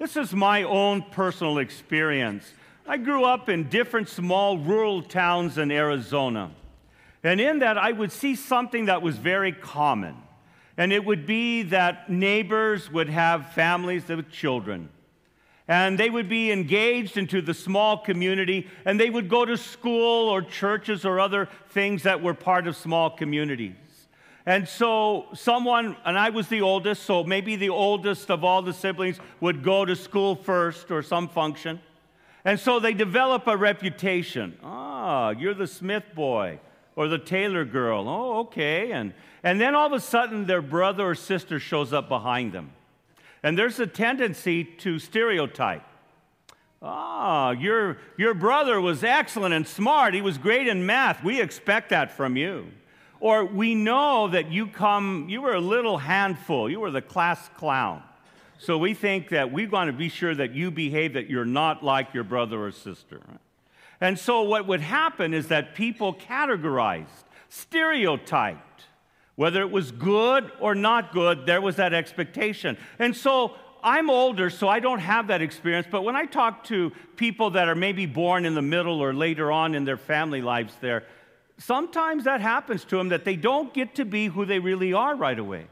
This is my own personal experience. I grew up in different small rural towns in Arizona. And in that, I would see something that was very common. And it would be that neighbors would have families with children. And they would be engaged into the small community, and they would go to school or churches or other things that were part of small communities. And so, someone, and I was the oldest, so maybe the oldest of all the siblings would go to school first or some function. And so they develop a reputation. Ah, you're the Smith boy or the Taylor girl. Oh, okay. And, and then all of a sudden, their brother or sister shows up behind them. And there's a tendency to stereotype. Ah, your, your brother was excellent and smart. He was great in math. We expect that from you. Or we know that you come, you were a little handful. You were the class clown. So we think that we want to be sure that you behave, that you're not like your brother or sister. And so what would happen is that people categorized, stereotyped. Whether it was good or not good, there was that expectation. And so I'm older, so I don't have that experience, but when I talk to people that are maybe born in the middle or later on in their family lives there, sometimes that happens to them that they don't get to be who they really are right away.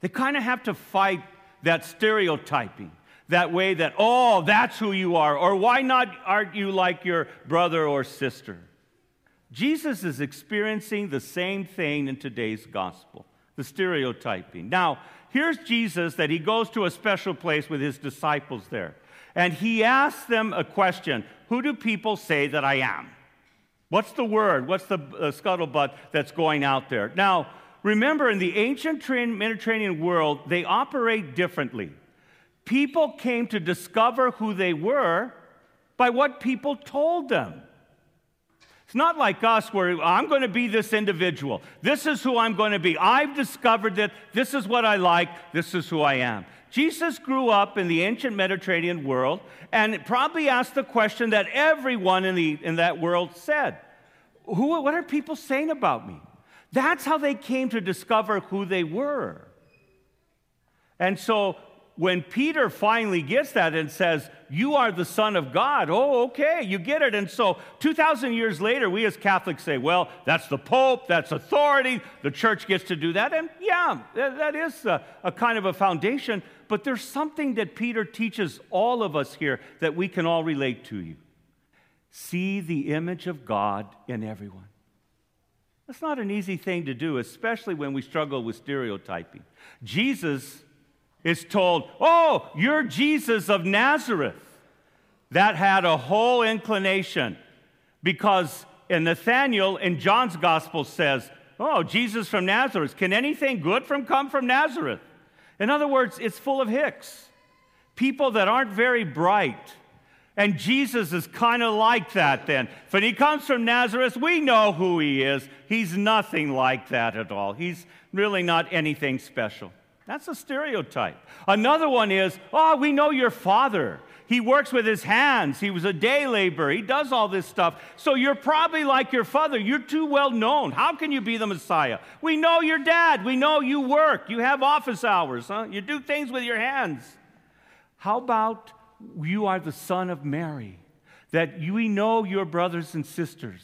They kind of have to fight that stereotyping, that way that, oh, that's who you are, or why not aren't you like your brother or sister? Jesus is experiencing the same thing in today's gospel, the stereotyping. Now, here's Jesus that he goes to a special place with his disciples there. And he asks them a question Who do people say that I am? What's the word? What's the uh, scuttlebutt that's going out there? Now, remember, in the ancient Mediterranean world, they operate differently. People came to discover who they were by what people told them. It's not like us where I'm going to be this individual. This is who I'm going to be. I've discovered that this is what I like, this is who I am. Jesus grew up in the ancient Mediterranean world and probably asked the question that everyone in, the, in that world said who, What are people saying about me? That's how they came to discover who they were. And so when Peter finally gets that and says, You are the Son of God, oh, okay, you get it. And so 2,000 years later, we as Catholics say, Well, that's the Pope, that's authority, the church gets to do that. And yeah, that is a, a kind of a foundation. But there's something that Peter teaches all of us here that we can all relate to you. See the image of God in everyone. That's not an easy thing to do, especially when we struggle with stereotyping. Jesus is told, Oh, you're Jesus of Nazareth. That had a whole inclination because in Nathaniel in John's gospel says, Oh, Jesus from Nazareth. Can anything good from come from Nazareth? In other words, it's full of hicks. People that aren't very bright. And Jesus is kind of like that then. When he comes from Nazareth, we know who he is. He's nothing like that at all. He's really not anything special. That's a stereotype. Another one is, oh, we know your father. He works with his hands. He was a day laborer. He does all this stuff. So you're probably like your father. You're too well known. How can you be the Messiah? We know your dad. We know you work. You have office hours. Huh? You do things with your hands. How about you are the son of Mary? That we know your brothers and sisters.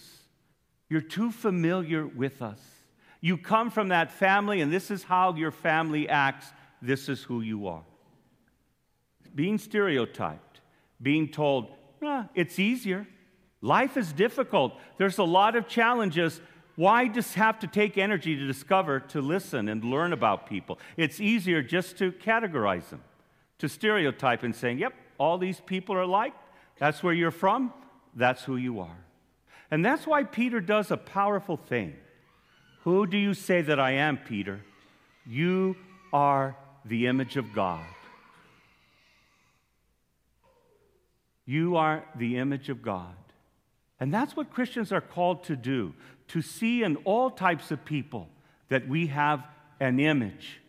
You're too familiar with us. You come from that family, and this is how your family acts. This is who you are. Being stereotyped, being told, ah, it's easier. Life is difficult. There's a lot of challenges. Why just have to take energy to discover, to listen, and learn about people? It's easier just to categorize them, to stereotype and saying, yep, all these people are like. That's where you're from. That's who you are. And that's why Peter does a powerful thing. Who do you say that I am, Peter? You are the image of God. You are the image of God. And that's what Christians are called to do to see in all types of people that we have an image,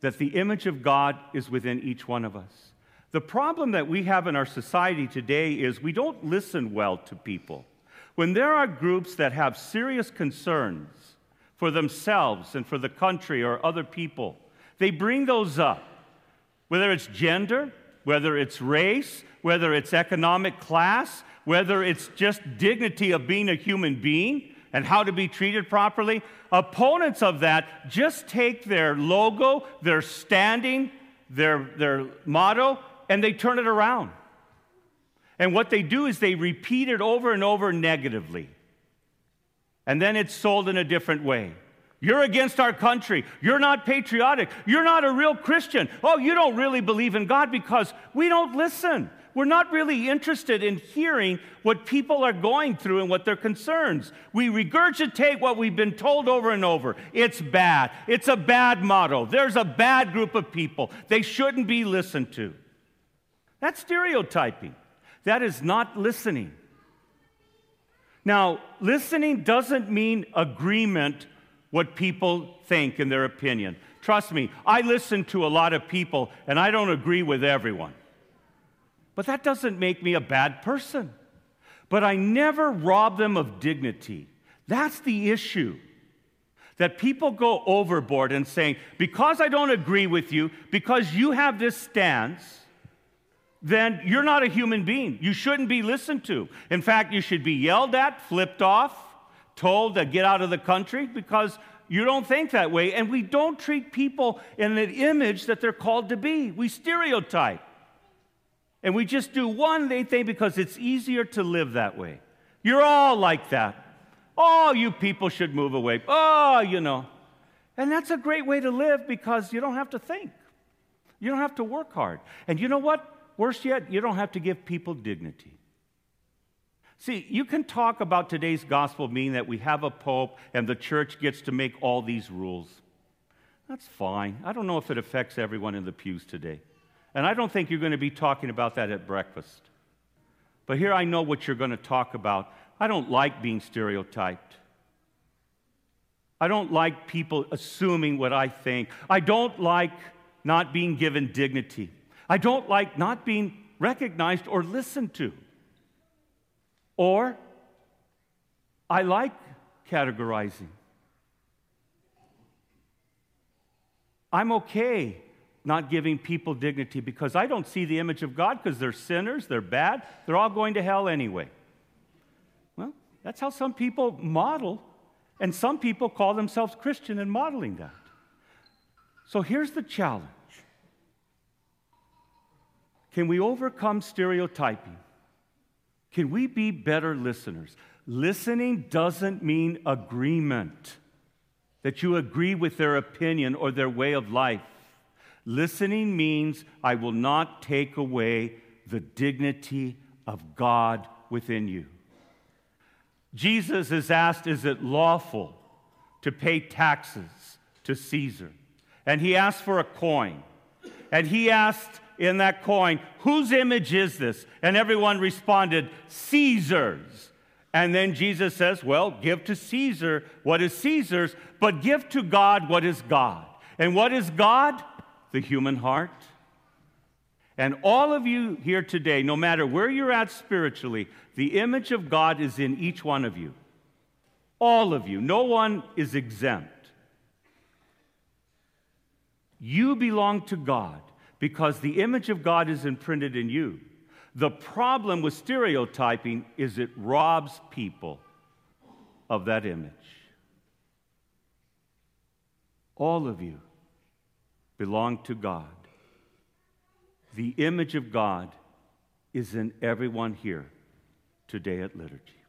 that the image of God is within each one of us. The problem that we have in our society today is we don't listen well to people. When there are groups that have serious concerns, for themselves and for the country or other people. They bring those up, whether it's gender, whether it's race, whether it's economic class, whether it's just dignity of being a human being and how to be treated properly. Opponents of that just take their logo, their standing, their, their motto, and they turn it around. And what they do is they repeat it over and over negatively. And then it's sold in a different way. You're against our country. You're not patriotic. You're not a real Christian. Oh, you don't really believe in God because we don't listen. We're not really interested in hearing what people are going through and what their concerns. We regurgitate what we've been told over and over. It's bad. It's a bad motto. There's a bad group of people. They shouldn't be listened to. That's stereotyping. That is not listening. Now, listening doesn't mean agreement what people think in their opinion. Trust me, I listen to a lot of people and I don't agree with everyone. But that doesn't make me a bad person. But I never rob them of dignity. That's the issue. That people go overboard and saying, because I don't agree with you, because you have this stance, then you're not a human being. You shouldn't be listened to. In fact, you should be yelled at, flipped off, told to get out of the country because you don't think that way. And we don't treat people in the image that they're called to be. We stereotype. And we just do one thing because it's easier to live that way. You're all like that. Oh, you people should move away. Oh, you know. And that's a great way to live because you don't have to think. You don't have to work hard. And you know what? Worse yet, you don't have to give people dignity. See, you can talk about today's gospel meaning that we have a pope and the church gets to make all these rules. That's fine. I don't know if it affects everyone in the pews today. And I don't think you're going to be talking about that at breakfast. But here I know what you're going to talk about. I don't like being stereotyped. I don't like people assuming what I think. I don't like not being given dignity. I don't like not being recognized or listened to. Or I like categorizing. I'm okay not giving people dignity because I don't see the image of God because they're sinners, they're bad, they're all going to hell anyway. Well, that's how some people model, and some people call themselves Christian in modeling that. So here's the challenge Can we overcome stereotyping? Can we be better listeners? Listening doesn't mean agreement, that you agree with their opinion or their way of life. Listening means I will not take away the dignity of God within you. Jesus is asked, Is it lawful to pay taxes to Caesar? And he asked for a coin. And he asked in that coin, Whose image is this? And everyone responded, Caesar's. And then Jesus says, Well, give to Caesar what is Caesar's, but give to God what is God. And what is God? the human heart. And all of you here today, no matter where you're at spiritually, the image of God is in each one of you. All of you. No one is exempt. You belong to God because the image of God is imprinted in you. The problem with stereotyping is it robs people of that image. All of you belong to God. The image of God is in everyone here today at liturgy.